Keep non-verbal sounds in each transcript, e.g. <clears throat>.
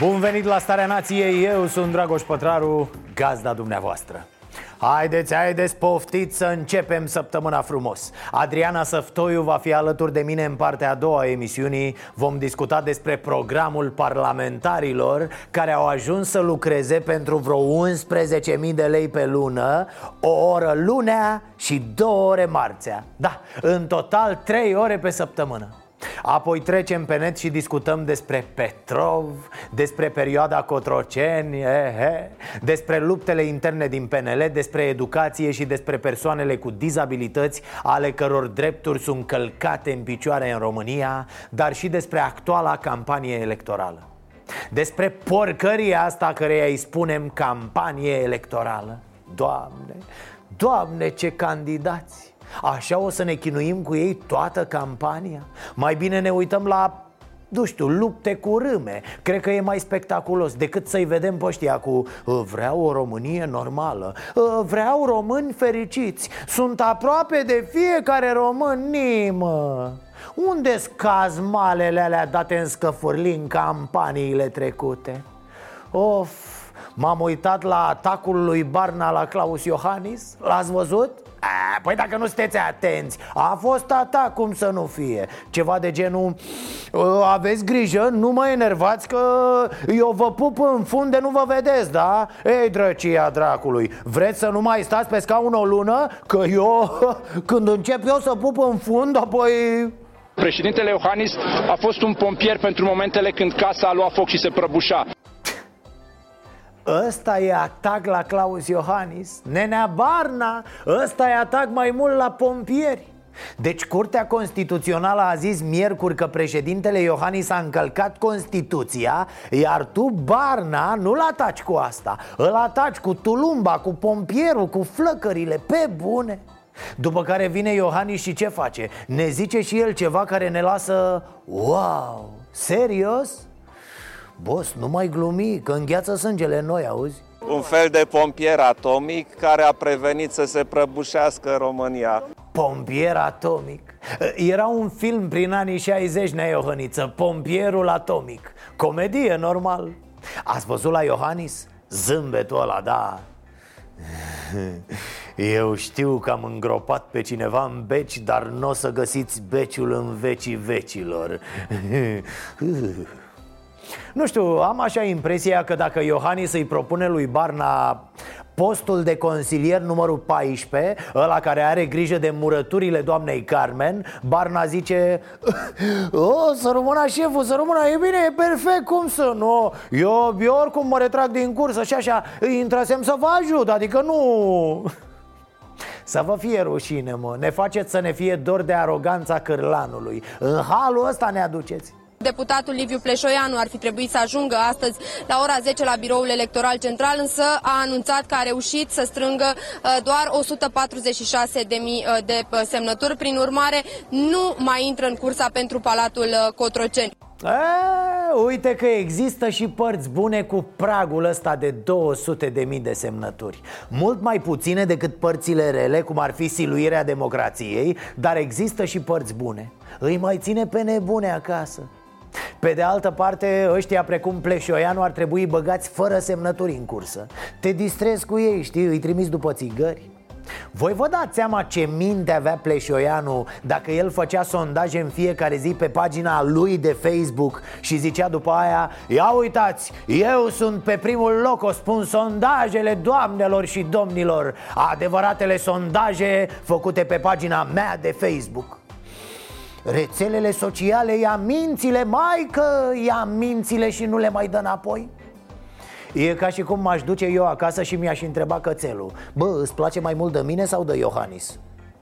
Bun venit la Starea Nației, eu sunt Dragoș Pătraru, gazda dumneavoastră. Haideți, haideți, poftiți să începem săptămâna frumos. Adriana Săftoiu va fi alături de mine în partea a doua a emisiunii. Vom discuta despre programul parlamentarilor Care au ajuns să lucreze pentru vreo 11.000 de lei pe lună O oră lunea și două ore marțea. Da, în total 3 ore pe săptămână Apoi trecem pe net și discutăm despre Petrov, despre perioada Cotroceni, ehe, despre luptele interne din PNL, despre educație și despre persoanele cu dizabilități ale căror drepturi sunt călcate în picioare în România, dar și despre actuala campanie electorală. Despre porcăria asta căreia îi spunem campanie electorală. Doamne, Doamne, ce candidați! Așa o să ne chinuim cu ei toată campania? Mai bine ne uităm la nu știu, lupte cu râme Cred că e mai spectaculos decât să-i vedem pe ăștia cu "Uh, Vreau o Românie normală "Uh, Vreau români fericiți Sunt aproape de fiecare român nimă unde scaz malele alea date în scăfurli în campaniile trecute? Of, m-am uitat la atacul lui Barna la Claus Iohannis L-ați văzut? A, păi dacă nu sunteți atenți A fost atac, cum să nu fie Ceva de genul "Ă, Aveți grijă, nu mă enervați că Eu vă pup în funde, nu vă vedeți, da? Ei, drăcia dracului Vreți să nu mai stați pe scaun o lună? Că eu, <laughs> când încep eu să pup în fund Apoi... Președintele Iohannis a fost un pompier pentru momentele când casa a luat foc și se prăbușa. Ăsta e atac la Claus Iohannis Nenea Barna Ăsta e atac mai mult la pompieri deci Curtea Constituțională a zis miercuri că președintele Iohannis a încălcat Constituția Iar tu, Barna, nu-l ataci cu asta Îl ataci cu tulumba, cu pompierul, cu flăcările, pe bune după care vine Iohannis și ce face? Ne zice și el ceva care ne lasă Wow, serios? Boss, nu mai glumi, că îngheață sângele în noi, auzi? un fel de pompier atomic care a prevenit să se prăbușească România. Pompier atomic Era un film prin anii 60, Nea Iohăniță Pompierul atomic Comedie, normal Ați văzut la Iohannis? Zâmbetul ăla, da <laughs> Eu știu că am îngropat pe cineva în beci Dar nu o să găsiți beciul în vecii vecilor <laughs> Nu știu, am așa impresia că dacă Iohannis îi propune lui Barna postul de consilier numărul 14 Ăla care are grijă de murăturile doamnei Carmen Barna zice O, să rămână șeful, să rămână, e bine, e perfect, cum să nu? Eu, eu oricum mă retrag din cursă și așa Intrasem să vă ajut, adică nu... Să vă fie rușine, mă Ne faceți să ne fie dor de aroganța cârlanului. În halul ăsta ne aduceți Deputatul Liviu Pleșoianu ar fi trebuit să ajungă astăzi la ora 10 la biroul electoral central, însă a anunțat că a reușit să strângă uh, doar 146 de mii uh, de uh, semnături. Prin urmare, nu mai intră în cursa pentru Palatul uh, Cotroceni. A, uite că există și părți bune cu pragul ăsta de 200 de mii de semnături Mult mai puține decât părțile rele, cum ar fi siluirea democrației Dar există și părți bune Îi mai ține pe nebune acasă pe de altă parte, ăștia precum Pleșoianu ar trebui băgați fără semnături în cursă. Te distrezi cu ei, știi, îi trimiți după țigări? Voi vă dați seama ce minte avea Pleșoianu dacă el făcea sondaje în fiecare zi pe pagina lui de Facebook și zicea după aia Ia uitați, eu sunt pe primul loc, o spun sondajele doamnelor și domnilor. Adevăratele sondaje făcute pe pagina mea de Facebook Rețelele sociale ia mințile, mai că ia mințile și nu le mai dă înapoi E ca și cum m-aș duce eu acasă și mi-aș întreba cățelul Bă, îți place mai mult de mine sau de Iohannis?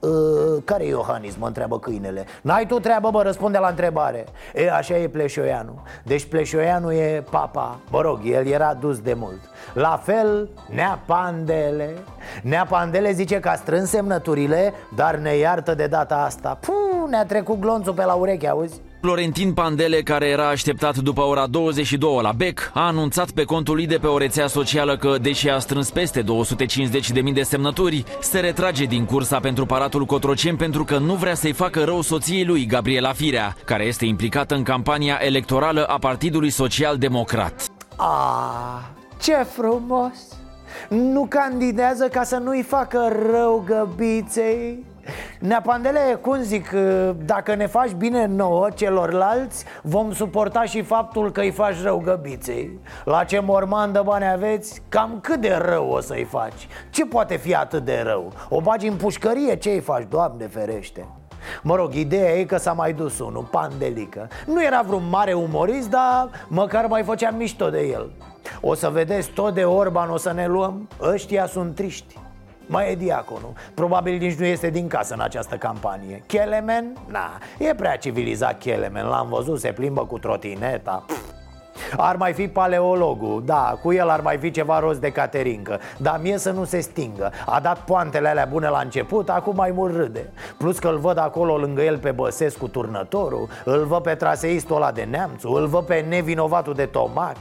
Uh, care e Iohannis, mă întreabă câinele. N-ai tu treabă, bă, răspunde la întrebare. E, așa e Pleșoianu. Deci Pleșoianu e papa. Mă rog, el era dus de mult. La fel, Nea Pandele. Nea Pandele zice că a strâns semnăturile Dar ne iartă de data asta. Puh, ne-a trecut glonțul pe la ureche, auzi? Florentin Pandele, care era așteptat după ora 22 la Bec, a anunțat pe contul lui de pe o rețea socială că, deși a strâns peste 250.000 de semnături, se retrage din cursa pentru paratul Cotroceni pentru că nu vrea să-i facă rău soției lui, Gabriela Firea, care este implicată în campania electorală a Partidului Social Democrat. Ah, ce frumos! Nu candidează ca să nu-i facă rău găbiței? Neapandele, cum zic, dacă ne faci bine nouă, celorlalți Vom suporta și faptul că îi faci rău găbiței. La ce mormandă bani aveți, cam cât de rău o să-i faci? Ce poate fi atât de rău? O bagi în pușcărie, ce îi faci, Doamne ferește? Mă rog, ideea e că s-a mai dus unul, Pandelică. Nu era vreun mare umorist, dar măcar mai făceam mișto de el. O să vedeți, tot de Orban o să ne luăm. Ăștia sunt triști mai e diaconul. Probabil nici nu este din casă în această campanie. Kelemen? Na, e prea civilizat Kelemen L-am văzut, se plimbă cu trotineta. Pff. Ar mai fi paleologul, da, cu el ar mai fi ceva rost de caterincă. Dar mie să nu se stingă. A dat poantele alea bune la început, acum mai mult râde. Plus că îl văd acolo lângă el pe Băsescu turnătorul Îl văd pe traseistul ăla de neamțu Îl văd pe nevinovatul de tomac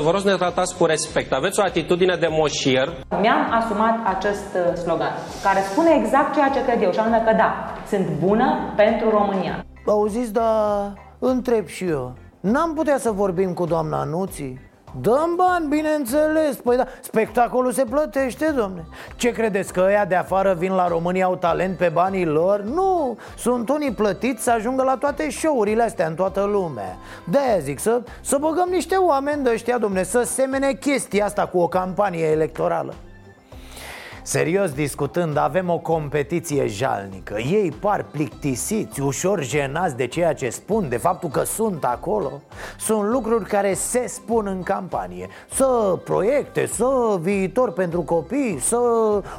Vă rog să ne tratați cu respect. Aveți o atitudine de moșier. Mi-am asumat acest uh, slogan, care spune exact ceea ce cred eu, și anume că da, sunt bună pentru România. Auziți, dar întreb și eu N-am putea să vorbim cu doamna Nuții? Dăm bani, bineînțeles. Păi da, spectacolul se plătește, domne. Ce credeți, că ăia de afară vin la România au talent pe banii lor? Nu, sunt unii plătiți să ajungă la toate show-urile astea în toată lumea. De zic, să, să băgăm niște oameni de ăștia, domne Să semene chestia asta cu o campanie electorală Serios discutând, avem o competiție jalnică. Ei par plictisiți, ușor jenați de ceea ce spun De faptul că sunt acolo. Sunt lucruri care se spun în campanie. Să proiecte, să viitor pentru copii Să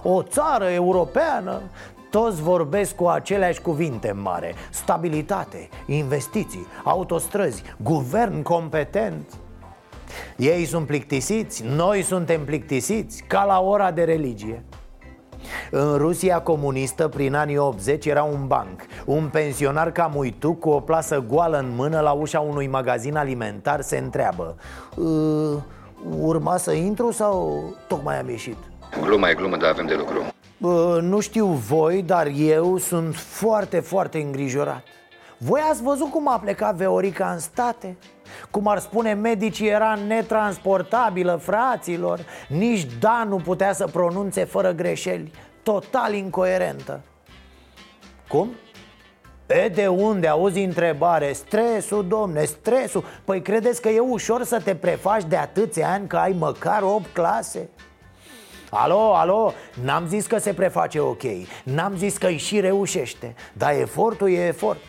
o țară europeană. Toți vorbesc cu aceleași cuvinte mare. Stabilitate, investiții, autostrăzi, guvern competent. Ei sunt plictisiți, noi suntem plictisiți, ca la ora de religie în Rusia comunistă, prin anii 80, era un banc Un pensionar ca tu, cu o plasă goală în mână la ușa unui magazin alimentar, se întreabă uh, Urma să intru sau tocmai am ieșit? Gluma e glumă, dar avem de lucru uh, Nu știu voi, dar eu sunt foarte, foarte îngrijorat voi ați văzut cum a plecat Veorica în state? Cum ar spune medicii, era netransportabilă, fraților. Nici da nu putea să pronunțe fără greșeli. Total incoerentă. Cum? E de unde auzi întrebare? Stresul, domne, stresul. Păi credeți că e ușor să te prefaci de atâția ani că ai măcar 8 clase? Alo, alo, n-am zis că se preface ok. N-am zis că îi și reușește. Dar efortul e efort.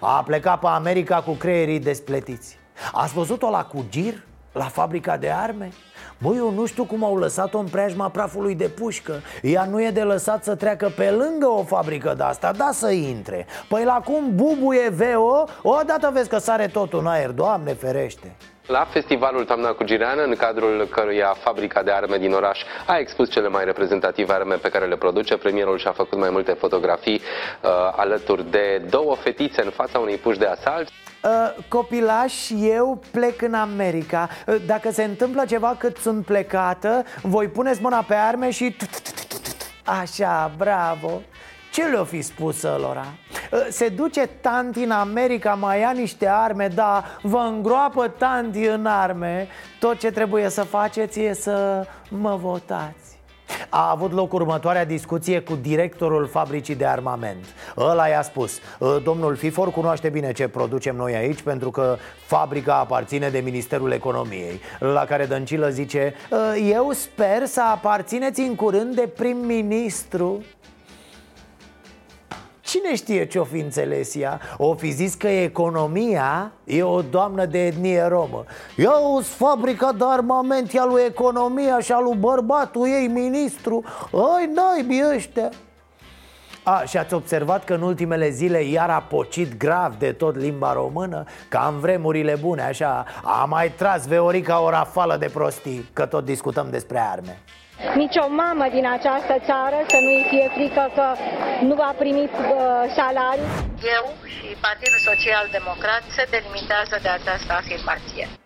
A plecat pe America cu creierii despletiți Ați văzut-o la Cugir? La fabrica de arme? Băi, eu nu știu cum au lăsat-o în preajma prafului de pușcă Ea nu e de lăsat să treacă pe lângă o fabrică de asta, da să intre Păi la cum bubuie VO, odată vezi că sare totul în aer, Doamne ferește la festivalul Toamna cu Gireană, în cadrul căruia fabrica de arme din oraș a expus cele mai reprezentative arme pe care le produce, premierul și-a făcut mai multe fotografii uh, alături de două fetițe în fața unei puși de asalt. Uh, copilaș, eu plec în America. Uh, Dacă se întâmplă ceva cât sunt plecată Voi puneți mâna pe arme și... Așa, bravo. Ce le-o fi spus lor? Uh, se duce tanti în America, mai ia niște arme, da, vă îngroapă tanti în arme. Tot ce trebuie să faceți e să mă votați a avut loc următoarea discuție cu directorul fabricii de armament. Ăla i-a spus Domnul Fifor cunoaște bine ce producem noi aici Pentru că fabrica aparține de Ministerul Economiei. La care Dăncilă zice Eu sper să aparțineți în curând de prim-ministru Cine știe ce-o fi înțeles ea? O fi zis că economia e o doamnă de etnie romă. Eu fabrica de armament ea lui economia și a lui bărbatul ei ministru. Oi, naibii ăștia. A, și ați observat că în ultimele zile iar a pocit grav de tot limba română? Ca în vremurile bune, așa. A mai tras Veorica o rafală de prostii Că tot discutăm despre arme nici o mamă din această țară să nu-i fie frică că nu va primi uh, salariu. Eu și Partidul Social Democrat se delimitează de această afirmație.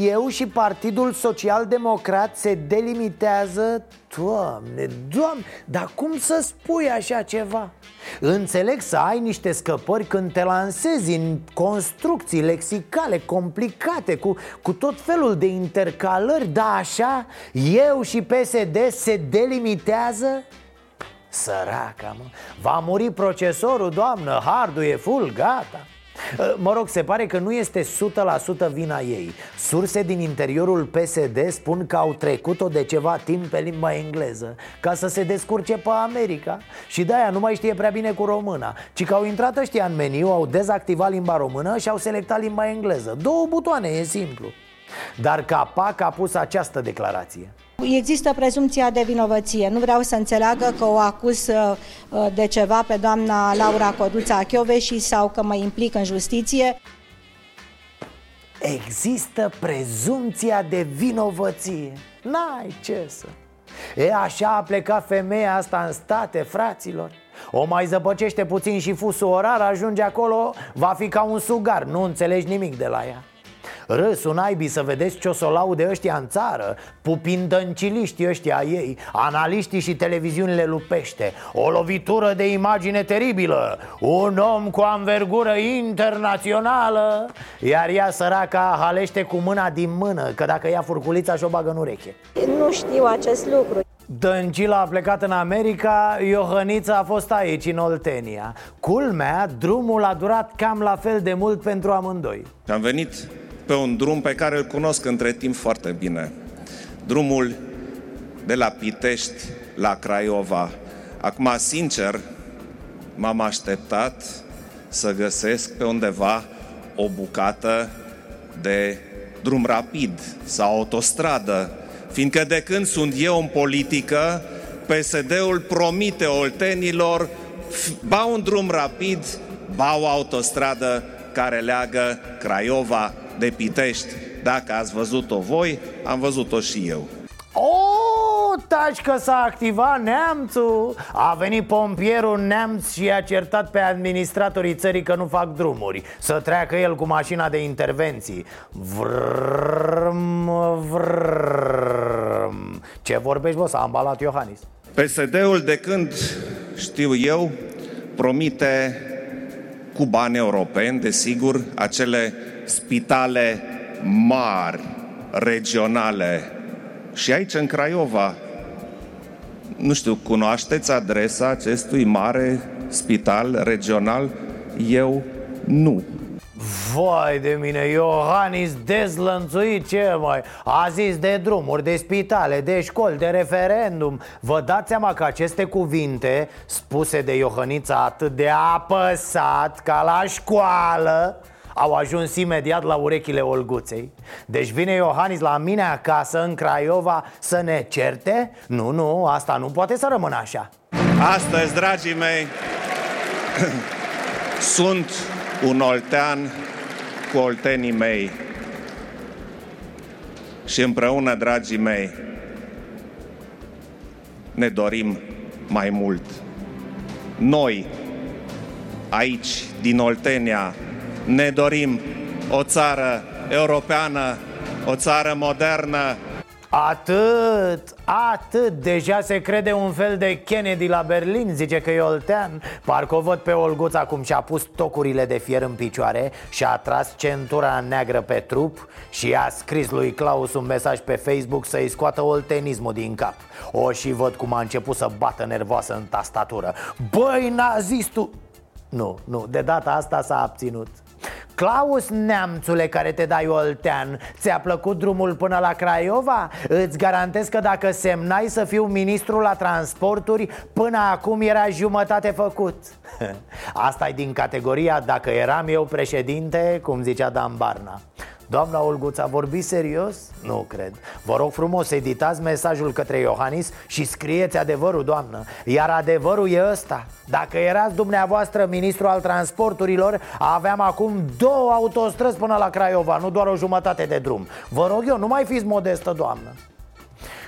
Eu și Partidul Social Democrat se delimitează Doamne, doamne, dar cum să spui așa ceva? Înțeleg să ai niște scăpări când te lansezi în construcții lexicale complicate Cu, cu tot felul de intercalări, da așa? Eu și PSD se delimitează? Săraca, mă Va muri procesorul, doamnă, hardul e full, gata Uh, mă rog, se pare că nu este 100% vina ei. Surse din interiorul PSD spun că au trecut-o de ceva timp pe limba engleză Ca să se descurce pe America. Și de-aia nu mai știe prea bine cu româna Ci că au intrat ăștia în meniu, au dezactivat limba română și au selectat limba engleză. Două butoane, e simplu. Dar Capac a pus această declarație Există prezumția de vinovăție. Nu vreau să înțeleagă că o acuz uh, de ceva pe doamna Laura Coduța Chioveși sau că mă implic în justiție. Există prezumția de vinovăție. N-ai ce să... E așa a plecat femeia asta în state, fraților O mai zăpăcește puțin și fusul orar, ajunge acolo, va fi ca un sugar, nu înțelegi nimic de la ea Râsul naibii să vedeți ce o să o laude ăștia în țară Pupindănciliștii ăștia ei Analiștii și televiziunile lupește. O lovitură de imagine teribilă Un om cu anvergură internațională Iar ea săraca halește cu mâna din mână Că dacă ia furculița și-o bagă în ureche. Nu știu acest lucru. Dăncila a plecat în America, Iohănița a fost aici, în Oltenia. Culmea, drumul a durat cam la fel de mult pentru amândoi. Am venit pe un drum pe care îl cunosc între timp foarte bine. Drumul de la Pitești la Craiova. Acum, sincer, m-am așteptat să găsesc pe undeva o bucată de drum rapid sau autostradă, fiindcă de când sunt eu în politică, PSD-ul promite oltenilor ba un drum rapid, ba o autostradă care leagă Craiova de Pitești. Dacă ați văzut-o voi, am văzut-o și eu. O, taci că s-a activat neamțul A venit pompierul neamț și a certat pe administratorii țării că nu fac drumuri Să treacă el cu mașina de intervenții Vrrm, vrrm Ce vorbești, bă? S-a ambalat Iohannis PSD-ul, de când știu eu, promite cu bani europeni, desigur, acele spitale mari, regionale. Și aici, în Craiova, nu știu, cunoașteți adresa acestui mare spital regional? Eu nu. Vai de mine, Iohannis dezlănțuit ce mai A zis de drumuri, de spitale, de școli, de referendum Vă dați seama că aceste cuvinte spuse de Iohănița atât de apăsat ca la școală au ajuns imediat la urechile Olguței Deci vine Iohannis la mine acasă în Craiova să ne certe? Nu, nu, asta nu poate să rămână așa Astăzi, dragii mei, <clears throat> sunt un oltean cu oltenii mei și împreună, dragii mei, ne dorim mai mult. Noi, aici, din Oltenia, ne dorim o țară europeană, o țară modernă. Atât, atât, deja se crede un fel de Kennedy la Berlin, zice că e oltean Parcă o văd pe Olguța cum și-a pus tocurile de fier în picioare Și-a tras centura neagră pe trup Și a scris lui Claus un mesaj pe Facebook să-i scoată oltenismul din cap O și văd cum a început să bată nervoasă în tastatură Băi, nazistul! Nu, nu, de data asta s-a abținut Claus Neamțule care te dai oltean Ți-a plăcut drumul până la Craiova? Îți garantez că dacă semnai să fiu ministru la transporturi Până acum era jumătate făcut <laughs> asta e din categoria dacă eram eu președinte, cum zicea Dan Barna Doamna Olguța, vorbi serios? Nu cred. Vă rog frumos, editați mesajul către Iohannis și scrieți adevărul, doamnă. Iar adevărul e ăsta. Dacă erați dumneavoastră ministru al transporturilor Aveam acum două autostrăzi până la Craiova Nu doar o jumătate de drum. Vă rog eu, nu mai fiți modestă, doamnă.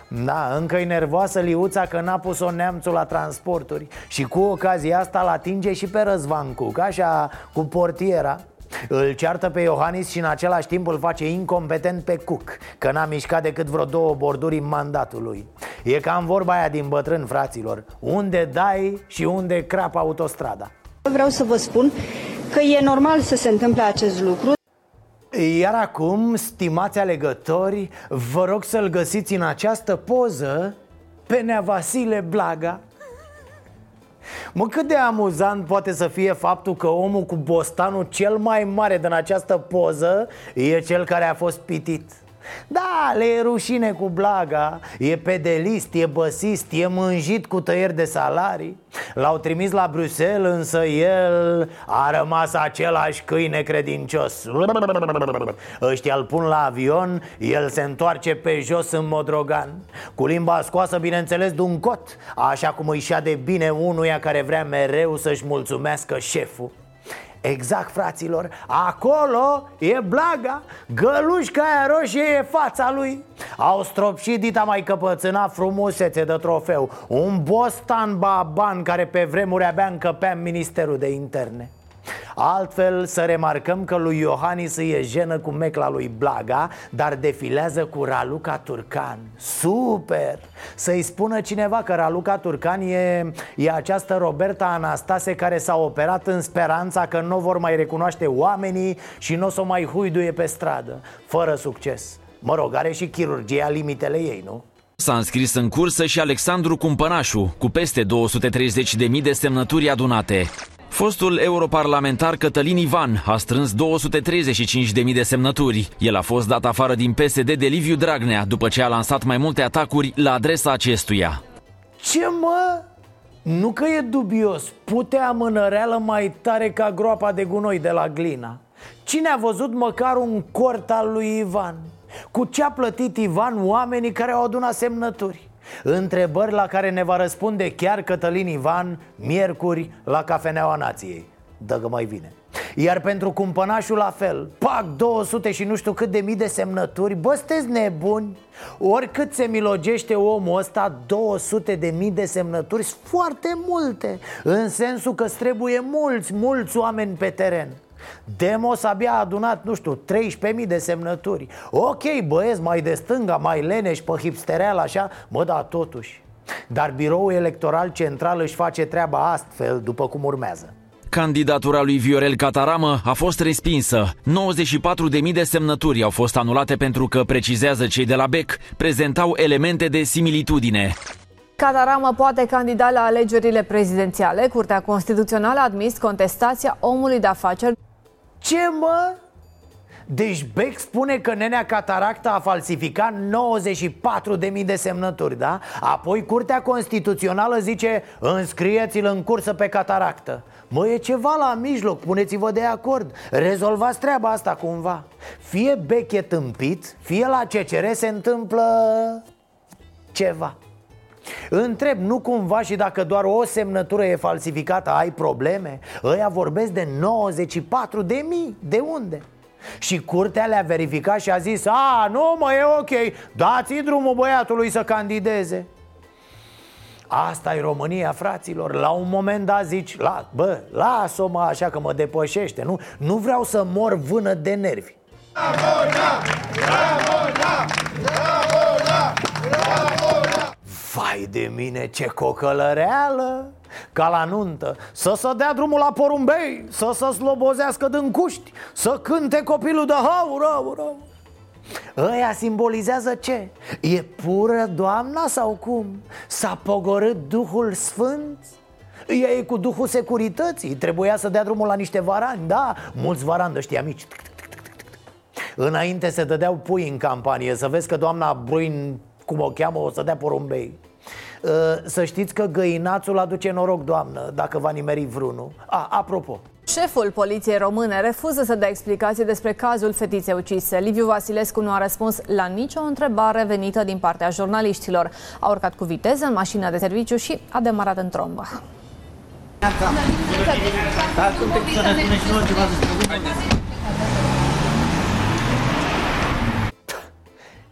Da, încă e nervoasă Liuța că n-a pus-o neamțul la transporturi Și cu ocazia asta l atinge și pe Răzvan Cuc, așa, cu portiera îl ceartă pe Iohannis și în același timp îl face incompetent pe Cook Că n-a mișcat decât vreo două borduri în mandatul lui E cam vorba aia din bătrân, fraților. Unde dai și unde crapă autostrada? Vreau să vă spun că e normal să se întâmple acest lucru. Iar acum, stimați alegători, vă rog să-l găsiți în această poză pe Nea Vasile Blaga Mă, cât de amuzant poate să fie faptul că omul cu bostanul cel mai mare din această poză e cel care a fost pitit da, le e rușine cu blaga E pedelist, e băsist, e mânjit cu tăieri de salarii. L-au trimis la Bruxelles, însă el a rămas același câine credincios. Ăștia îl pun la avion, el se întoarce pe jos în modrogan Cu limba scoasă, bineînțeles, de un cot Așa cum îi de bine unuia care vrea mereu să-și mulțumească șeful Exact, fraților, acolo e blaga Gălușca aia roșie e fața lui. Au stropșit dita mai căpățâna frumusețe de trofeu. Un bostan baban care pe vremuri abia încăpea în Ministerul de Interne Altfel să remarcăm că lui Iohannis îi e jenă cu mecla lui Blaga Dar defilează cu Raluca Turcan Super! Să-i spună cineva că Raluca Turcan e, e această Roberta Anastase Care s-a operat în speranța că nu vor mai recunoaște oamenii Și nu o să o mai huiduie pe stradă Fără succes Mă rog, are și chirurgia limitele ei, nu? S-a înscris în cursă și Alexandru Cumpănașu, cu peste 230.000 de semnături adunate. Fostul europarlamentar Cătălin Ivan a strâns 235.000 de semnături. El a fost dat afară din PSD de Liviu Dragnea după ce a lansat mai multe atacuri la adresa acestuia. Ce mă? Nu că e dubios, putea mânăreală mai tare ca groapa de gunoi de la Glina Cine a văzut măcar un cort al lui Ivan? Cu ce a plătit Ivan oamenii care au adunat semnături? Întrebări la care ne va răspunde chiar Cătălin Ivan Miercuri la Cafeneaua Nației. Dacă mai vine. Iar pentru cumpănașul la fel Pac 200 și nu știu cât de mii de semnături Bă, sunteți nebuni? Oricât se milogește omul ăsta 200 de mii de semnături Sunt foarte multe În sensul că trebuie mulți, mulți oameni pe teren Demos abia a adunat, nu știu, 13.000 de semnături Ok, băieți, mai de stânga, mai leneș, pe hipstereal, așa Mă, da, totuși Dar biroul electoral central își face treaba astfel, după cum urmează Candidatura lui Viorel Cataramă a fost respinsă. 94.000 de semnături au fost anulate pentru că, precizează cei de la BEC, prezentau elemente de similitudine. Cataramă poate candida la alegerile prezidențiale. Curtea Constituțională a admis contestația omului de afaceri ce mă? Deci Beck spune că nenea Cataracta a falsificat 94.000 de semnături, da? Apoi Curtea Constituțională zice înscrieți-l în cursă pe Cataractă Mă, e ceva la mijloc, puneți-vă de acord Rezolvați treaba asta cumva Fie Beck e tâmpit, fie la CCR se întâmplă ceva Întreb, nu cumva și dacă doar o semnătură e falsificată ai probleme? Ăia vorbesc de 94 de mii, de unde? Și curtea le-a verificat și a zis A, nu mă, e ok, dați drumul băiatului să candideze. Asta e România, fraților. La un moment dat zici la, Bă, lasă-o mă așa că mă depășește Nu, nu vreau să mor vână de nervi. Bravo, bravo, bravo, bravo, Vai de mine, ce cocălăreală Ca la nuntă Să se dea drumul la porumbei Să se slobozească din cuști Să cânte copilul de hau, rău, rău Ăia simbolizează ce? E pură doamna sau cum? S-a pogorât Duhul Sfânt? Ea e cu Duhul Securității Trebuia să dea drumul la niște varani, da? Mulți varani ăștia mici Înainte se dădeau pui în campanie Să vezi că doamna Bruin cum o cheamă, o să dea porumbei uh, Să știți că găinațul aduce noroc, doamnă, dacă va nimeri vreunul A, apropo, Șeful poliției române refuză să dea explicații despre cazul fetiței ucise. Liviu Vasilescu nu a răspuns la nicio întrebare venită din partea jurnaliștilor. A urcat cu viteză în mașina de serviciu și a demarat în trombă.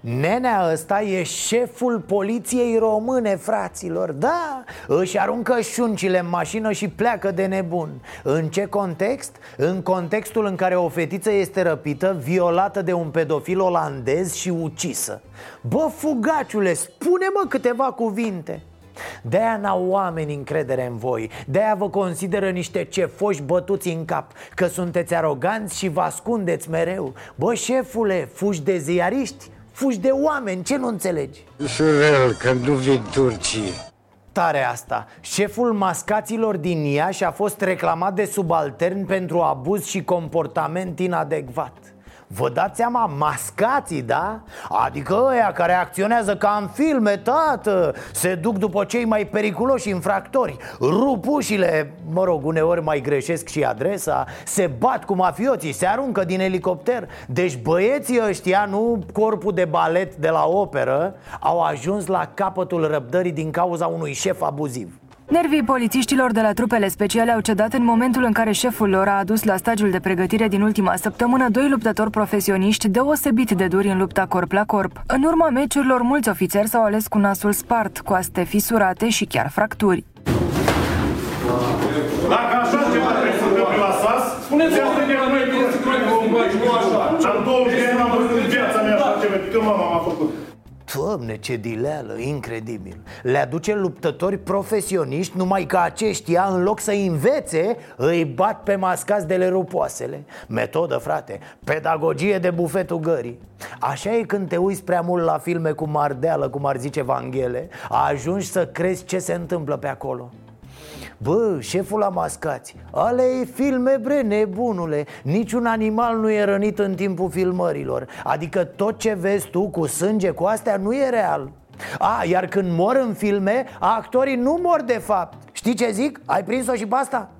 Nenea ăsta e șeful poliției române, fraților. Da, își aruncă șuncile în mașină și pleacă de nebun. În ce context? În contextul în care o fetiță este răpită, violată de un pedofil olandez și ucisă. Bă, fugaciule, spune-mă câteva cuvinte. De-aia n-au oameni încredere în voi. De-aia vă consideră niște cefoși bătuți în cap Că sunteți aroganți și vă ascundeți mereu. Bă, șefule, fugi de ziariști? Fugi de oameni, ce nu înțelegi? Șurel, că nu vin turcii. Tare asta. Șeful mascaților din Iași a fost reclamat de subaltern pentru abuz și comportament inadecvat Vă dați seama, mascații, da? Adică ăia care acționează ca în filme, tată Se duc după cei mai periculoși infractori. Rup ușile, mă rog, uneori mai greșesc și adresa Se bat cu mafioții, se aruncă din elicopter. Deci băieții ăștia, nu corpul de balet de la operă Au ajuns la capătul răbdării din cauza unui șef abuziv Nervii polițiștilor de la trupele speciale au cedat în momentul în care șeful lor a adus la stagiul de pregătire din ultima săptămână doi luptători profesioniști deosebit de duri în lupta corp la corp. În urma meciurilor, mulți ofițeri s-au ales cu nasul spart, coaste fisurate și chiar fracturi. Dacă așa ceva trebuie să întâmple la SAS, spuneți că nu așa. Am 20 de ani am văzut în viața mea așa ceva, că mama m-a făcut. Doamne, ce dileală, incredibil. Le aduce luptători profesioniști Numai că aceștia, în loc să învețe Îi bat pe mascați de le rupoasele. Metodă, frate Pedagogie de bufetul gării. Așa e când te uiți prea mult la filme cu mardeală Cum ar zice Vanghele. Ajungi să crezi ce se întâmplă pe acolo Bă, șeful la mascați Ale e filme bre, nebunule Niciun animal nu e rănit în timpul filmărilor Adică tot ce vezi tu cu sânge cu astea nu e real a, iar când mor în filme, actorii nu mor de fapt Știi ce zic? Ai prins-o și pe asta?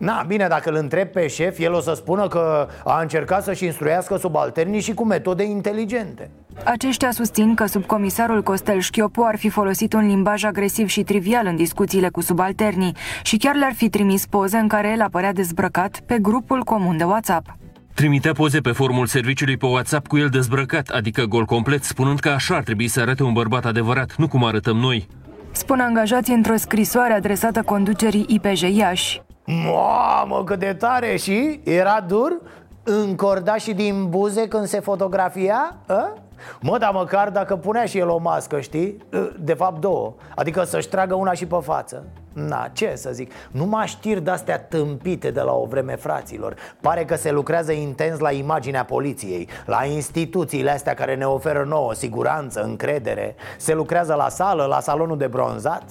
Na, bine, dacă îl întreb pe șef, el o să spună că a încercat să-și instruiască subalternii și cu metode inteligente Aceștia susțin că subcomisarul Costel Șchiopu ar fi folosit un limbaj agresiv și trivial în discuțiile cu subalternii și chiar le-ar fi trimis poze în care el apărea dezbrăcat pe grupul comun de WhatsApp. Trimitea poze pe formul serviciului pe WhatsApp cu el dezbrăcat, adică gol complet, spunând că așa ar trebui să arate un bărbat adevărat, nu cum arătăm noi. Spun angajații într-o scrisoare adresată conducerii IPJ Iași. Mamă, cât de tare și era dur? Încorda și din buze când se fotografia? A? Mă, dar măcar dacă punea și el o mască, știi? De fapt două Adică să-și tragă una și pe față Na, ce să zic Nu mă știri de-astea tâmpite de la o vreme fraților Pare că se lucrează intens la imaginea poliției La instituțiile astea care ne oferă nouă siguranță, încredere Se lucrează la sală, la salonul de bronzat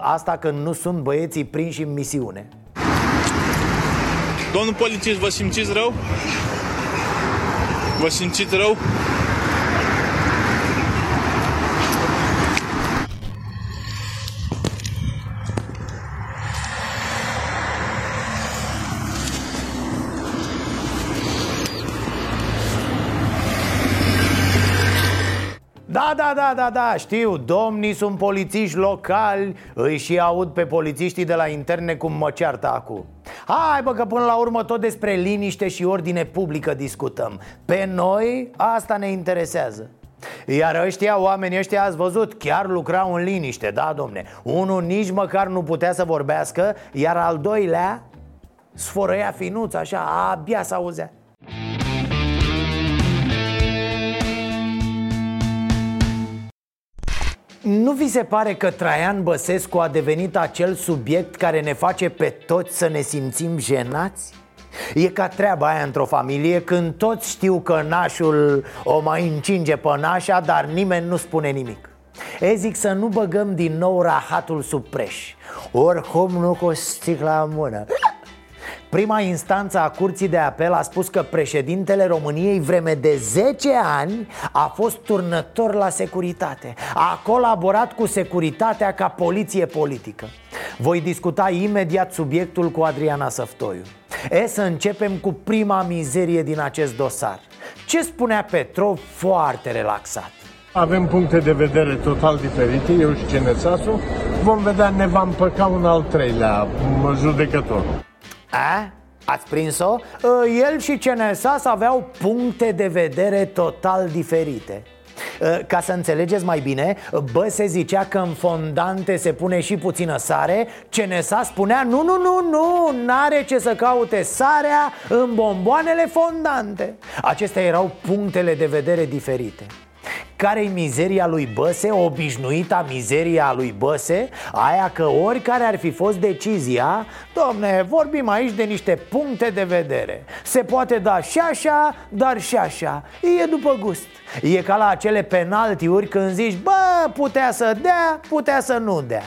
Asta când nu sunt băieții prinși în misiune Domnul polițist, vă simțiți rău? Vă simțiți rău? Da, da, da, da, da, știu, domnii sunt polițiști locali Îi și aud pe polițiștii de la interne cum mă ceartă acum. Hai bă că până la urmă tot despre liniște și ordine publică discutăm. Pe noi asta ne interesează. Iar ăștia, oamenii ăștia, ați văzut, chiar lucrau în liniște, da, domne? Unul nici măcar nu putea să vorbească Iar al doilea sfărăia finuț, așa, abia s-auzea Nu vi se pare că Traian Băsescu a devenit acel subiect care ne face pe toți să ne simțim jenați? E ca treaba aia într-o familie când toți știu că nașul o mai încinge pe nașa, dar nimeni nu spune nimic. E zic să nu băgăm din nou rahatul sub preș. Oricum nu cu o sticla în mână Prima instanță a Curții de Apel a spus că președintele României vreme de 10 ani a fost turnător la securitate A colaborat cu securitatea ca poliție politică Voi discuta imediat subiectul cu Adriana Săftoiu E să începem cu prima mizerie din acest dosar Ce spunea Petrov foarte relaxat? Avem puncte de vedere total diferite, eu și Cenețasu. Vom vedea, ne va împăca un al treilea judecător. A? Ați prins-o? El și CNSAS aveau puncte de vedere total diferite ca să înțelegeți mai bine, bă se zicea că în fondante se pune și puțină sare CNSA spunea nu, nu, nu, nu, n-are ce să caute sarea în bomboanele fondante Acestea erau punctele de vedere diferite care-i mizeria lui Băse, obișnuita mizeria lui Băse? Aia că oricare ar fi fost decizia Domne, vorbim aici de niște puncte de vedere. Se poate da și așa, dar și așa. E după gust. E ca la acele penaltiuri când zici Bă, putea să dea, putea să nu dea.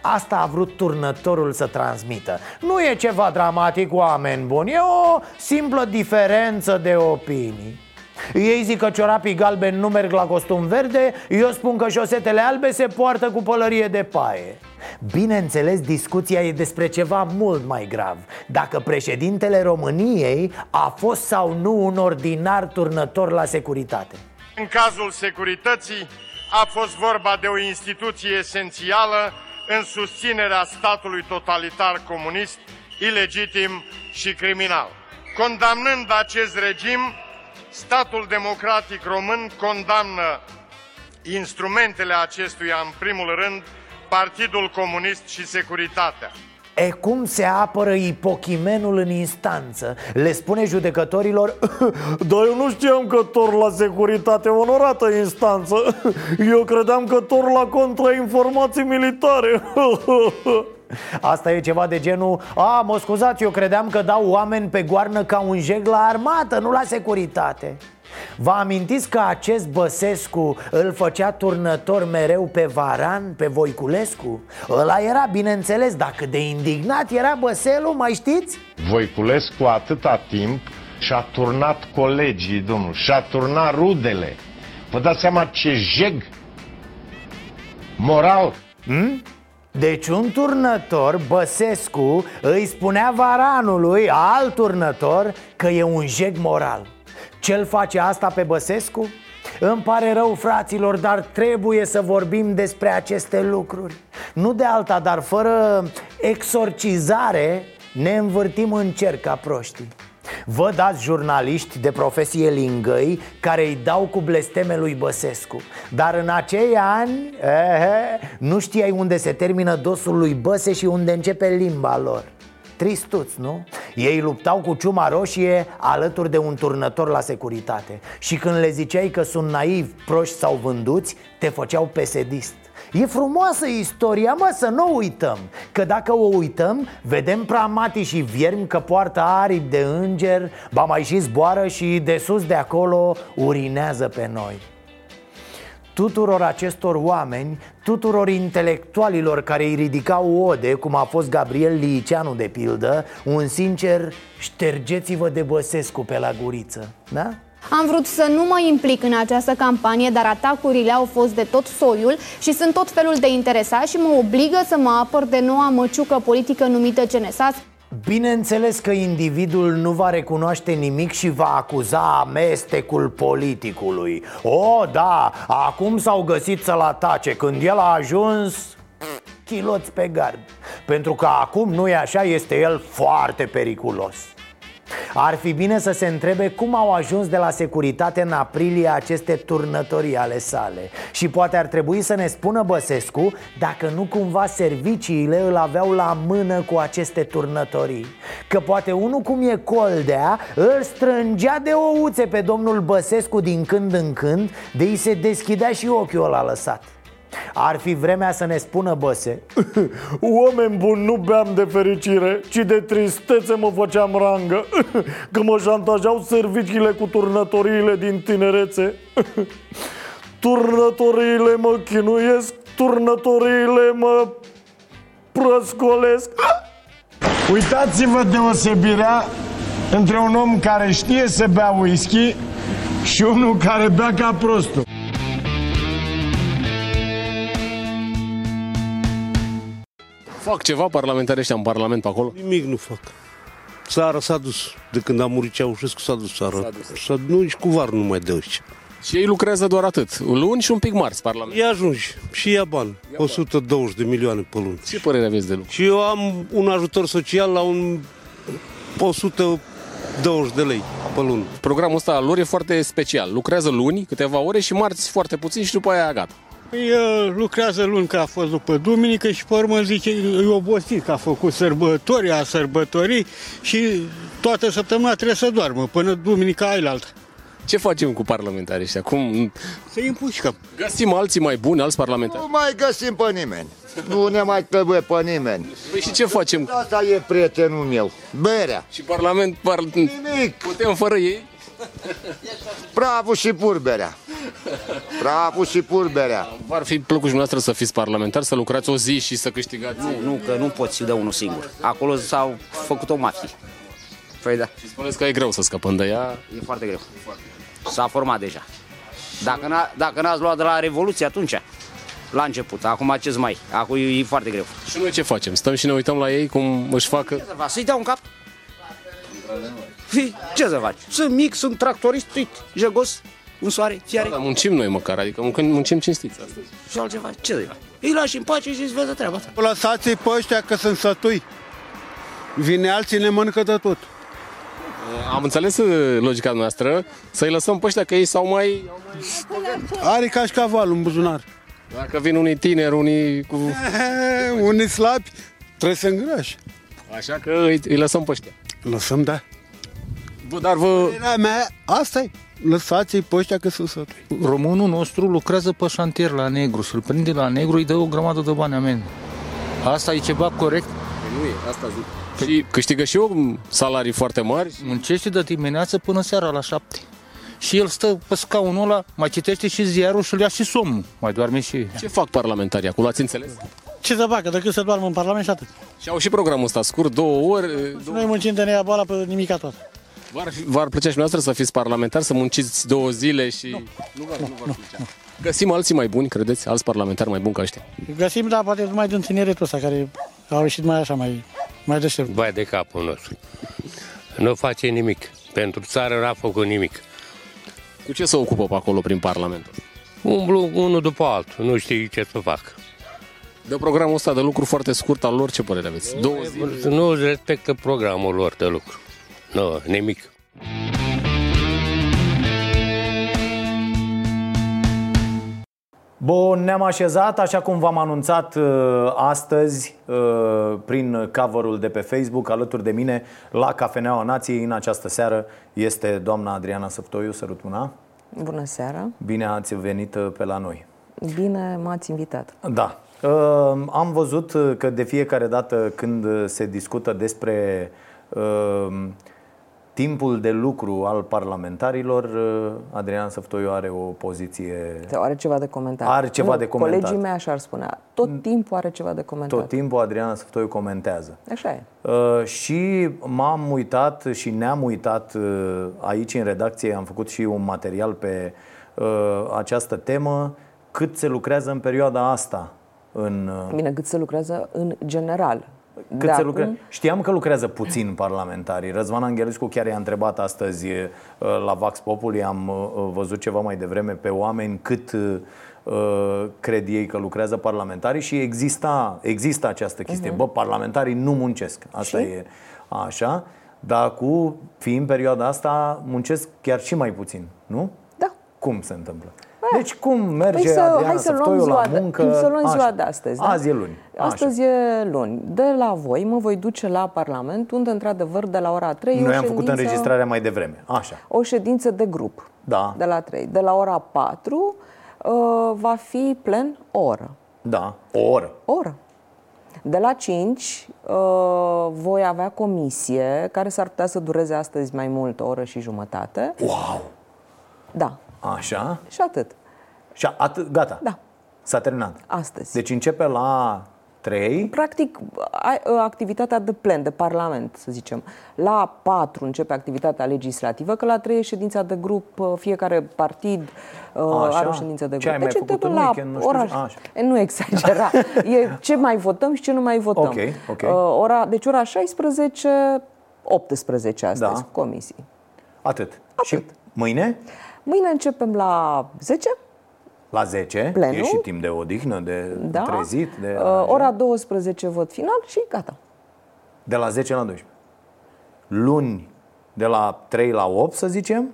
Asta a vrut turnătorul să transmită. Nu e ceva dramatic, oameni buni E o simplă diferență de opinii ei zic că ciorapii galbeni nu merg la costum verde Eu spun că șosetele albe se poartă cu pălărie de paie. Bineînțeles, discuția e despre ceva mult mai grav. Dacă președintele României a fost sau nu un ordinar turnător la securitate. În cazul securității a fost vorba de o instituție esențială în susținerea statului totalitar comunist, ilegitim și criminal. Condamnând acest regim, statul democratic român condamnă instrumentele acestuia, în primul rând, Partidul Comunist și Securitatea. E cum se apără ipochimenul în instanță? Le spune judecătorilor <laughs> Dar eu nu știam că tor la securitate onorată instanță <laughs> Eu credeam că tor la contrainformații militare <laughs> Asta e ceva de genul A, mă scuzați, eu credeam că dau oameni pe goarnă ca un jeg la armată, nu la securitate Vă amintiți că acest Băsescu îl făcea turnător mereu pe Varan, pe Voiculescu? Ăla era, bineînțeles, dacă de indignat era Băselu, mai știți? Voiculescu atâta timp și-a turnat colegii, domnul, și-a turnat rudele Vă dați seama ce jeg moral hmm? Deci un turnător, Băsescu, îi spunea Varanului, alt turnător, că e un jeg moral. Ce-l face asta pe Băsescu? Îmi pare rău, fraților, dar trebuie să vorbim despre aceste lucruri. Nu de alta, dar fără exorcizare ne învârtim în cer ca proștii Vă dați jurnaliști de profesie lingăi care îi dau cu blesteme lui Băsescu. Dar în acei ani, ehe, nu știai unde se termină dosul lui Băse și unde începe limba lor. Tristuți, nu? Ei luptau cu ciuma roșie alături de un turnător la securitate. Și când le ziceai că sunt naivi, proști sau vânduți, te făceau pesedist E frumoasă istoria, mă, să nu uităm Că dacă o uităm, vedem pramati și viermi că poartă aripi de înger Ba mai și zboară și de sus de acolo urinează pe noi Tuturor acestor oameni, tuturor intelectualilor care îi ridicau ode, cum a fost Gabriel Liceanu de pildă Un sincer, ștergeți-vă de Băsescu pe la guriță, da? Am vrut să nu mă implic în această campanie, dar atacurile au fost de tot soiul și sunt tot felul de interesați și mă obligă să mă apăr de noua măciucă politică numită CNSAS. Bineînțeles că individul nu va recunoaște nimic și va acuza amestecul politicului. O, da, acum s-au găsit să-l atace Când el a ajuns, chiloți pe gard. Pentru că acum nu e așa, este el foarte periculos ar fi bine să se întrebe cum au ajuns de la securitate în aprilie aceste turnătorii ale sale. Și poate ar trebui să ne spună Băsescu dacă nu cumva serviciile îl aveau la mână cu aceste turnătorii. Că poate unul cum e Coldea îl strângea de ouțe pe domnul Băsescu din când în când De îi se deschidea și ochiul ăla lăsat ar fi vremea să ne spună Băse. <laughs> Oameni buni, nu beam de fericire, ci de tristețe mă făceam rangă. <laughs> Că mă șantajau serviciile cu turnătoriile din tinerețe. <laughs> Turnătoriile mă chinuiesc, turnătoriile mă prăscolesc. Uitați-vă deosebirea între un om care știe să bea whisky și unul care bea ca prostul Fac ceva parlamentarii ăștia în Parlament pe acolo? Nimic nu fac. Țara s-a dus. De când a murit Ceaușescu s-a dus țara. S-a dus. S-a, nu, nici cu var nu mai dă ăștia. Și ei lucrează doar atât. Luni și un pic marți Parlament. Ia ajungi și ia bani. 120 de milioane pe lună. Ce părere aveți de lucru? Și eu am un ajutor social la un 120 de lei pe lună. Programul ăsta al lor e foarte special. Lucrează luni, câteva ore și marți foarte puțin și după aia gata. Păi uh, lucrează luni că a fost după duminică și pe urmă zice e obosit că a făcut sărbători, a sărbătorii și toată săptămâna trebuie să doarmă până duminica ailaltă. Ce facem cu parlamentarii ăștia? Cum... Să îi împușcăm. Găsim alții mai buni, alți parlamentari? Nu mai găsim pe nimeni. Nu ne mai trebuie pe nimeni. Păi și ce facem? Asta e prietenul meu. Berea. Și parlament, par... Nimic. Putem fără ei? Bravo și purberea. Bravo și purberea. V-ar fi plăcut și dumneavoastră să fiți parlamentar, să lucrați o zi și să câștigați? Nu, nu, că nu poți de unul singur. Acolo s-au făcut o mafie. Păi da. Și spuneți că e greu să scăpăm de ea? E foarte greu. S-a format deja. Dacă, n-a, dacă n-ați luat de la Revoluție atunci, la început. Acum ce mai? Acum e, e foarte greu. Și noi ce facem? Stăm și ne uităm la ei cum își facă? Ce să fac? Să-i dau un cap? Fii, ce să faci? Sunt mic, sunt tractorist, uite, jegos, în soare, fiare. Da, muncim noi măcar, adică muncim, muncim cinstiți astăzi. Și altceva, ce să faci? Îi lași în pace și îți vezi treaba ta. Lăsați-i pe ăștia că sunt sătui. Vine alții, ne mănâncă de tot. Am înțeles uh, logica noastră, să-i lăsăm pe ăștia că ei sau mai... Are cașcaval în buzunar. Dacă vin unii tineri, unii cu... <laughs> unii slabi, trebuie să îngrași. Așa că îi, îi lăsăm pe ăștia. Lăsăm, da. Bă, dar vă... Părerea mea, asta e. Lăsați-i pe ăștia că sunt sătui. Românul nostru lucrează pe șantier la negru. Să-l prinde la negru, îi dă o grămadă de bani amen. Asta e ceva corect? Nu e, asta zic. Și câștigă și eu salarii foarte mari. Muncește de dimineață până seara la șapte. Și el stă pe scaunul ăla, mai citește și ziarul și îl ia și somnul. Mai doarme și... Ce fac parlamentarii acolo, ați înțeles? Ce să facă, decât să doarmă în Parlament și atât. Și au și programul ăsta scurt, două ori... Și noi muncim de ne ia boala pe nimica tot. V-ar, v-ar plăcea și noastră să fiți parlamentar, să munciți două zile și... Nu, nu, v-ar, nu v-ar plăcea. Găsim alții mai buni, credeți? Alți parlamentari mai buni ca ăștia? Găsim, dar poate numai din tineretul ăsta, care au ieșit mai așa, mai, mai deștept. Bai de capul nostru. Nu face nimic. Pentru țară n-a făcut nimic. Cu ce se ocupă pe acolo prin Parlament? Umblu unul după altul, nu știi ce să fac. De programul ăsta de lucru foarte scurt al lor, ce părere aveți? Două zile? Nu respectă programul lor de lucru. Nu, nimic. Bun, ne-am așezat, așa cum v-am anunțat uh, astăzi uh, prin cover de pe Facebook, alături de mine la Cafeneaua Nației în această seară este doamna Adriana Săptoiu, sărut mâna. Bună seara! Bine ați venit uh, pe la noi! Bine m-ați invitat! Da, uh, am văzut că de fiecare dată când se discută despre uh, timpul de lucru al parlamentarilor, uh, Adrian Săftoiu are o poziție... Are ceva de comentat. Are ceva nu, de comentat. Colegii mei așa ar spune. Tot timpul are ceva de comentat. Tot timpul Adrian Săftoiu comentează. Așa e. Uh, și m-am uitat și ne-am uitat uh, aici în redacție, am făcut și un material pe uh, această temă, cât se lucrează în perioada asta. În, uh, Bine, cât se lucrează în general. Cât De se acum- lucre... Știam că lucrează puțin parlamentarii. Răzvan Anghelescu chiar i-a întrebat astăzi uh, la Vax Populi, am uh, văzut ceva mai devreme pe oameni cât uh, cred ei că lucrează parlamentarii și exista, există această chestie. Mhm. Bă, parlamentarii nu muncesc. Asta Și? e așa. Dar cu fiind perioada asta, muncesc chiar și mai puțin, nu? Da. Cum se întâmplă? Deci cum merge Păi să, Adriana hai să luăm Săptoiu ziua, la muncă? de, să luăm ziua Așa. de astăzi. Da? Azi e luni. Așa. Astăzi e luni. De la voi mă voi duce la Parlament, unde, într-adevăr, de la ora 3 Noi o am făcut ședință- înregistrarea mai devreme. Așa. O ședință de grup. Da. De la 3. De la ora 4 uh, va fi plen o oră. Da. O oră. O oră. De la 5 uh, voi avea comisie, care s-ar putea să dureze astăzi mai mult, o oră și jumătate. Wow! Da. Așa. Și atât. Și atât, gata. Da. S-a terminat. Astăzi. Deci începe la 3. Practic, ai, ă, activitatea de plen, de parlament, să zicem. La 4 începe activitatea legislativă, că la 3 e ședința de grup, ă, fiecare partid uh, Așa? are o ședință de grup. Ce ai mai deci făcut începem în la weekend? Nu știu oraș... ce- Așa. E, nu exagera. <laughs> e ce mai votăm și ce nu mai votăm. Ok, ok. Uh, ora, deci ora 16, 18 astăzi, Da. comisii. Atât. Și mâine? Mâine începem la 10, La 10. Plenul? E și timp de odihnă, de da? trezit. De, Uh, ora 12 vot final și gata. de la 10 la 12. Luni, de la 3 la 8, să zicem.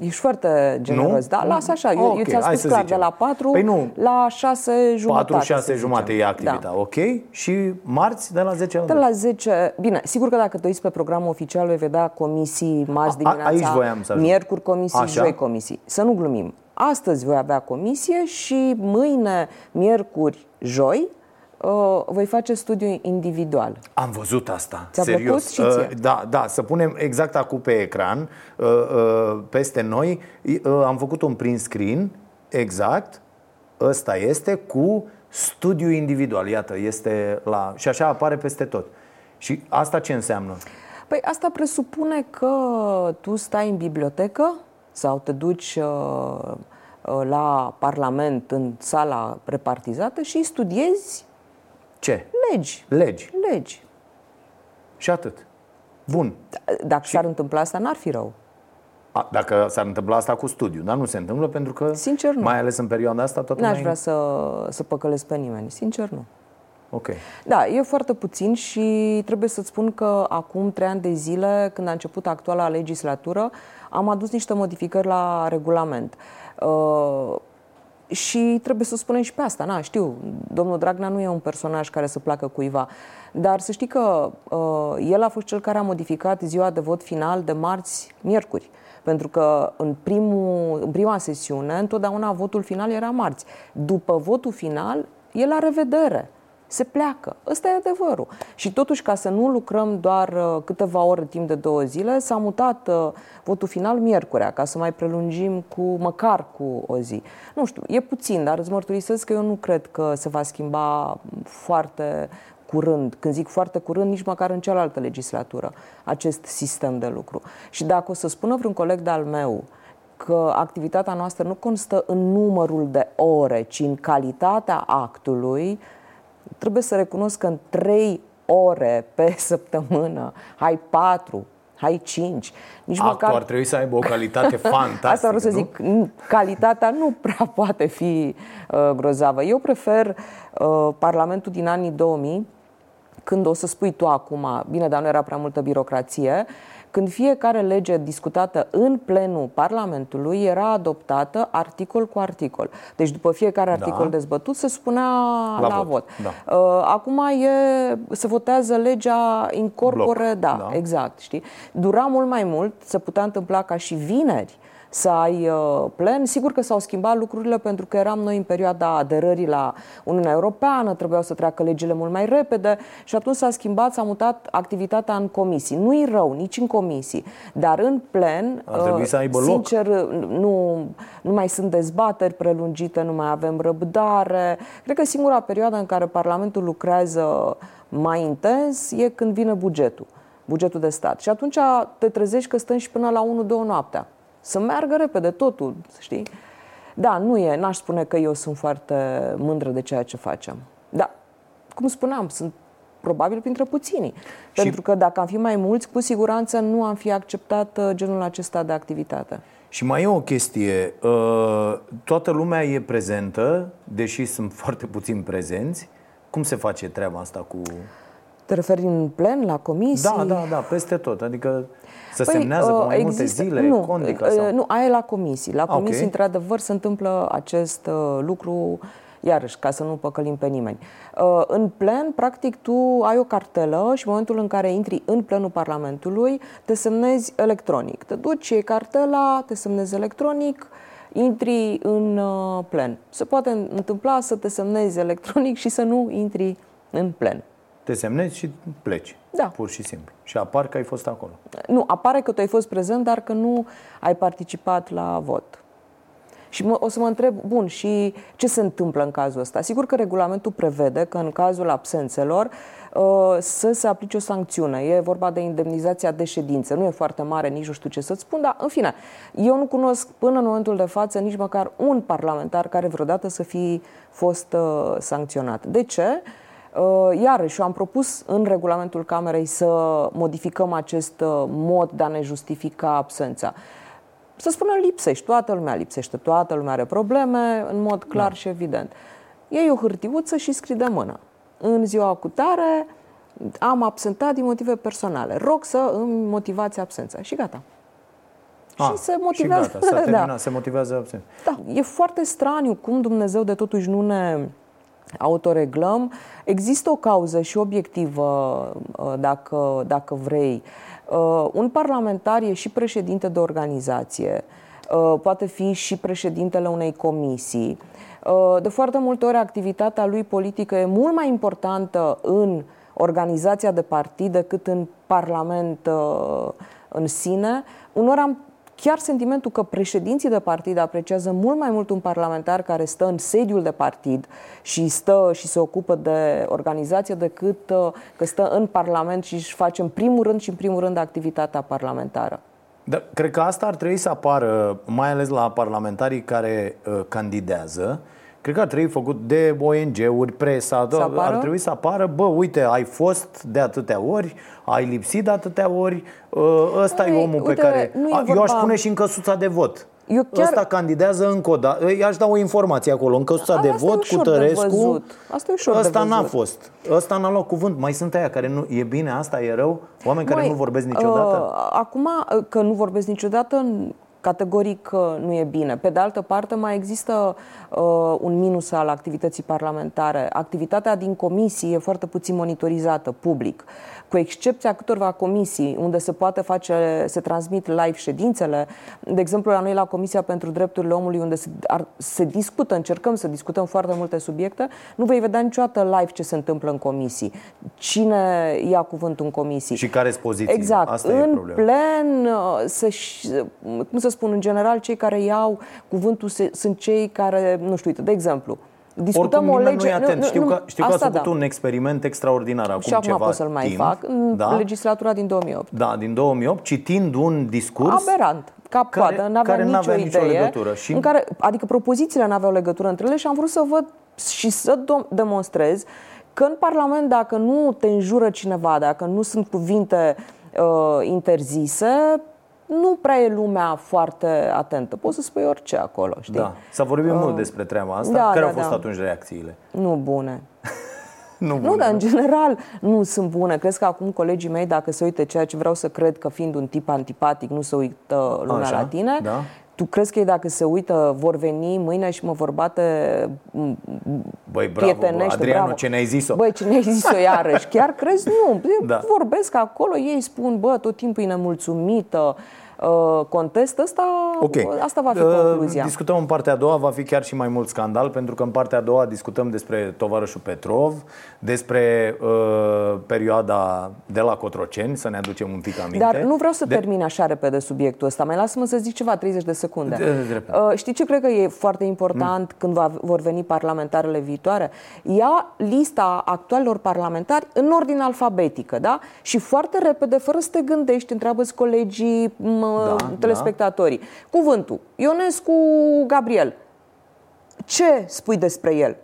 Ești foarte generos, Nu? da? Lasă așa, eu, Ok, eu ți-am hai spus să clar, zicem. de la 4 Păi nu. la 6 jumătate. 4, 6 să zicem. jumate e activitatea, Da. ok? Și marți de la 10 la De 12. la 10, bine, sigur că dacă te uiți pe programul oficial vei vedea comisii marți A- dimineața, aici voiam să ajung. miercuri comisii, Așa. joi comisii. Să nu glumim. Astăzi voi avea comisie și mâine, miercuri, joi, uh, voi face studiu individual. Am văzut asta, Ți-a serios. plăcut și ție? Uh, Da, da, să punem exact acum pe ecran, uh, uh, peste noi, uh, am făcut un print screen, exact, ăsta este, cu studiu individual. Iată, este la... Și așa apare peste tot. Și asta ce înseamnă? Păi asta presupune că tu stai în bibliotecă sau te duci uh, uh, la Parlament în sala repartizată și studiezi Ce? legi. Legi. Legi. Și atât. Bun. Dacă s-ar întâmpla asta, n-ar fi rău. A, dacă s-ar întâmpla asta cu studiu, dar nu se întâmplă pentru că, Sincer, nu. mai ales în perioada asta, toată N-aș mai... vrea să, să păcălesc pe nimeni. Sincer, nu. Ok. Da, e foarte puțin și trebuie să-ți spun că acum trei ani de zile, când a început actuala legislatură, am adus niște modificări la regulament. Uh, și trebuie să spunem și pe asta, na, știu, domnul Dragnea nu e un personaj care să placă cuiva, dar să știi că uh, el a fost cel care a modificat ziua de vot final de marți, miercuri. Pentru că în, primul, în prima sesiune, întotdeauna votul final era marți. După votul final, e la revedere se pleacă. Ăsta e adevărul. Și totuși, ca să nu lucrăm doar uh, câteva ore timp de două zile, s-a mutat uh, votul final miercurea, ca să mai prelungim cu măcar cu o zi. Nu știu, e puțin, dar îți mărturisesc că eu nu cred că se va schimba foarte curând, când zic foarte curând, nici măcar în cealaltă legislatură, acest sistem de lucru. Și dacă o să spună vreun coleg de-al meu că activitatea noastră nu constă în numărul de ore, ci în calitatea actului, trebuie să recunosc că în trei ore pe <laughs> săptămână, hai patru, hai cinci, nici Actul măcar... ar trebui să aibă o calitate <laughs> fantastică, Asta vreau să nu? zic, n- calitatea nu prea poate fi uh, grozavă. Eu prefer uh, Parlamentul din anii 2000, când o să spui tu acum, bine, dar nu era prea multă birocrație, când fiecare lege discutată în plenul Parlamentului era adoptată articol cu articol. Deci după fiecare articol Da. dezbătut se spunea La la, vot, vot. da. Uh, Acum e, se votează legea incorpore, Bloc, da, da. exact, știi? Dura mult mai mult, se putea întâmpla ca și vineri să ai uh, plen. Sigur că s-au schimbat lucrurile pentru că eram noi în perioada aderării la Uniunea Europeană, trebuiau să treacă legile mult mai repede și atunci s-a schimbat, s-a mutat activitatea în comisii. Nu-i rău, nici în comisii, dar în plen, Ar trebui uh, să aibă loc. sincer, nu, nu mai sunt dezbateri prelungite, nu mai avem răbdare. Cred că singura perioadă în care Parlamentul lucrează mai intens e când vine bugetul, bugetul de stat. Și atunci te trezești că stăm și până la 1-2 noaptea. Să meargă repede totul, știi? Da, nu e, n-aș spune că eu sunt foarte mândră de ceea ce facem. Da, cum spuneam, sunt probabil printre puținii. Și... Pentru că dacă am fi mai mulți, cu siguranță nu am fi acceptat uh, genul acesta de activitate. Și mai e o chestie. uh, Toată lumea e prezentă, deși sunt foarte puțini prezenți. Cum se face treaba asta cu... Te referi în plen, la comisii? Da, da, da, peste tot. Adică se Păi, semnează uh, pe mai există- multe zile, nu, condica uh, sau... Nu, aia e la comisii. La Ah, comisii, ok. într-adevăr, se întâmplă acest uh, lucru, iarăși, ca să nu păcălim pe nimeni. Uh, în plen, practic, tu ai o cartelă și în momentul în care intri în plenul Parlamentului, te semnezi electronic. Te duci, iei cartela, te semnezi electronic, intri în uh, plen. Se poate întâmpla să te semnezi electronic și să nu intri în plen. Te semnezi și pleci. Da. Pur și simplu. Și apar că ai fost acolo. Nu, apare că tu ai fost prezent, dar că nu ai participat la vot. Și mă, o să mă întreb, bun, și ce se întâmplă în cazul ăsta? Sigur că regulamentul prevede că în cazul absențelor uh, să se aplice o sancțiune. E vorba de indemnizația de ședință. Nu e foarte mare, nici nu știu ce să-ți spun, dar în fine, eu nu cunosc până în momentul de față nici măcar un parlamentar care vreodată să fi fost uh, sancționat. De ce? Uh, Iarăși, eu am propus în regulamentul Camerei să modificăm acest uh, mod de a ne justifica absența. Să spună lipsești, toată lumea lipsește, toată lumea are probleme, în mod clar da. și evident. Iei o hârtiuță și scrii de mână. În ziua cu tare am absentat din motive personale. Rog să îmi motivați absența. Și gata. Ah, și se motivează. Și gata, s-a <laughs> terminat, da. se motivează absența. Da, e foarte straniu cum Dumnezeu de totuși nu ne autoreglăm. Există o cauză și obiectivă, uh, dacă, dacă vrei. Uh, un parlamentar e și președinte de organizație, uh, poate fi și președintele unei comisii. De foarte multe ori activitatea lui politică e mult mai importantă în organizația de partid decât în parlament în sine. Unor am chiar sentimentul că președinții de partid apreciază mult mai mult un parlamentar care stă în sediul de partid și stă și se ocupă de organizație decât uh, că stă în parlament și își face în primul rând și în primul rând activitatea parlamentară. Da, cred că asta ar trebui să apară, mai ales la parlamentarii care uh, candidează, Cred că ar trebui făcut de ONG-uri, presa, să ar trebui să apară, bă, uite, ai fost de atâtea ori, ai lipsit de atâtea ori, ă, ăsta e omul uite, pe care... Nu e Eu vorba... aș pune și în căsuța de vot. Eu chiar... Ăsta candidează încă o dată. I-aș da o informație acolo. În căsuța de vot cu Tărescu. Asta e ușor Ăsta de n-a fost. Ăsta n-a luat cuvânt. Mai sunt aia care nu... E bine, asta e rău? Oameni Mai, care nu vorbesc niciodată? Uh, acum, că nu vorbesc niciodată, categoric nu e bine. Pe de altă parte, mai există uh, un minus al activității parlamentare. Activitatea din comisii e foarte puțin monitorizată public. Cu excepția câtorva comisii unde se poate face, se transmit live ședințele, de exemplu la noi la Comisia pentru Drepturile Omului unde se, ar, se discută, încercăm să discutăm foarte multe subiecte, nu vei vedea niciodată live ce se întâmplă în comisii. Cine ia cuvântul în comisii. Și care sunt poziții. Exact. Asta în e plen, uh, se, cum să spun, în general, cei care iau cuvântul se, sunt cei care, nu știu, uite, de exemplu, discutăm Oricum, o lege. Nu, atent. Nu, știu, nu, că, știu că ați făcut da. un experiment extraordinar acum și acum ceva pot să-l mai timp, fac în da? legislatura din 2008. Da, din 2008, citind un discurs aberant, cap care, coadă, n-avea care nicio n-avea idee, nicio legătură. Și... În care, adică propozițiile n-aveau legătură între ele și am vrut să văd și să demonstrez că în Parlament, dacă nu te înjură cineva, dacă nu sunt cuvinte uh, interzise, nu prea e lumea foarte atentă. Poți să spui orice acolo, știi? Da. S-a vorbit uh, mult despre treaba asta. Da, Care da, au fost da. atunci reacțiile? Nu bune. <laughs> nu, bune, nu, dar în general nu sunt bune. Crezi că acum colegii mei, dacă se uite ceea ce vreau să cred că fiind un tip antipatic, nu se uită lumea Așa, la tine, da. Tu crezi că ei dacă se uită vor veni mâine și mă vor bate Băi, bravo, bă, prietenește, Adriano, bravo. ce ne-ai zis-o? Băi, ce ne-ai zis-o iarăși? Chiar crezi? Nu. <laughs> Da. Vorbesc acolo, ei spun, bă, tot timpul e nemulțumită, uh, contest, asta, Okay. asta va fi Uh, concluzia. Discutăm în partea a doua, va fi chiar și mai mult scandal, pentru că în partea a doua discutăm despre tovarășul Petrov, despre uh, perioada de la Cotroceni, să ne aducem un pic aminte. Dar nu vreau să de... termin așa repede subiectul ăsta. Mai lasă-mă să zic ceva, 30 de secunde. De- de- repede. Uh, știi ce cred că e foarte important când va, vor veni parlamentarele viitoare? Ia lista actualilor parlamentari în ordine alfabetică, da? Și foarte repede, fără să te gândești, întreabă-ți colegii, m- Da, telespectatorii. Cuvântul. Ionescu Gabriel. Ce spui despre el?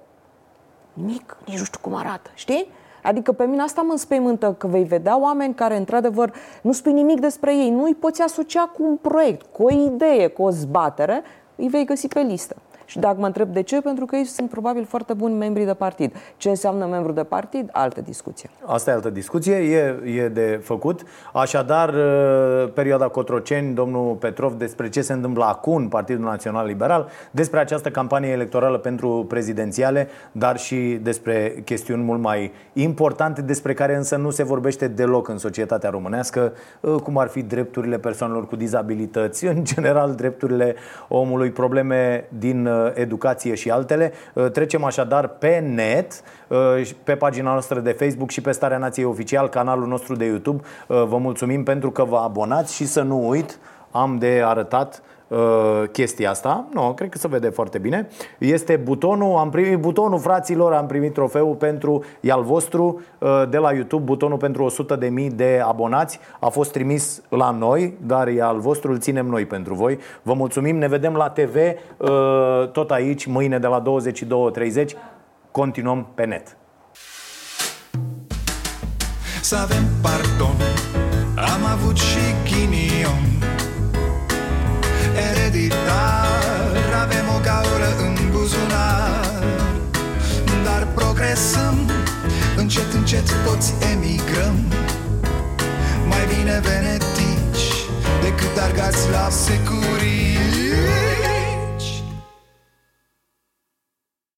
Nimic, nici nu știu cum arată, știi? Adică pe mine asta mă înspăimântă că vei vedea oameni care, într-adevăr, nu spui nimic despre ei, nu îi poți asocia cu un proiect, cu o idee, cu o zbatere, îi vei găsi pe listă. Și dacă mă întreb de ce, pentru că ei sunt probabil foarte buni membri de partid. Ce înseamnă membru de partid? Altă discuție. Asta e altă discuție, e, e de făcut. Așadar, uh, perioada Cotroceni, domnul Petrov, despre ce se întâmplă acum în Partidul Național Liberal, despre această campanie electorală pentru prezidențiale, dar și despre chestiuni mult mai importante, despre care însă nu se vorbește deloc în societatea românească, uh, cum ar fi drepturile persoanelor cu dizabilități, în general drepturile omului, probleme din uh, educație și altele. Uh, Trecem așadar pe net, uh, și pe pagina noastră de Facebook și pe Starea Nației Oficial, canalul nostru de YouTube. Uh, Vă mulțumim pentru că vă abonați și să nu uit, am de arătat uh, chestia asta. Nu, cred că se vede foarte bine. Este butonul, am primit butonul, fraților, am primit trofeul pentru e al vostru uh, de la YouTube, butonul pentru 100.000 de abonați. A fost trimis la noi, dar e al vostru, îl ținem noi pentru voi. Vă mulțumim, ne vedem la TV uh, tot aici, mâine de la 22.30. Continuăm pe net. Să avem pardon Am avut și ghinion Ereditar Avem o gaură în buzunar. Dar progresăm Încet, încet toți emigrăm. Mai bine venetici Decât argați la securii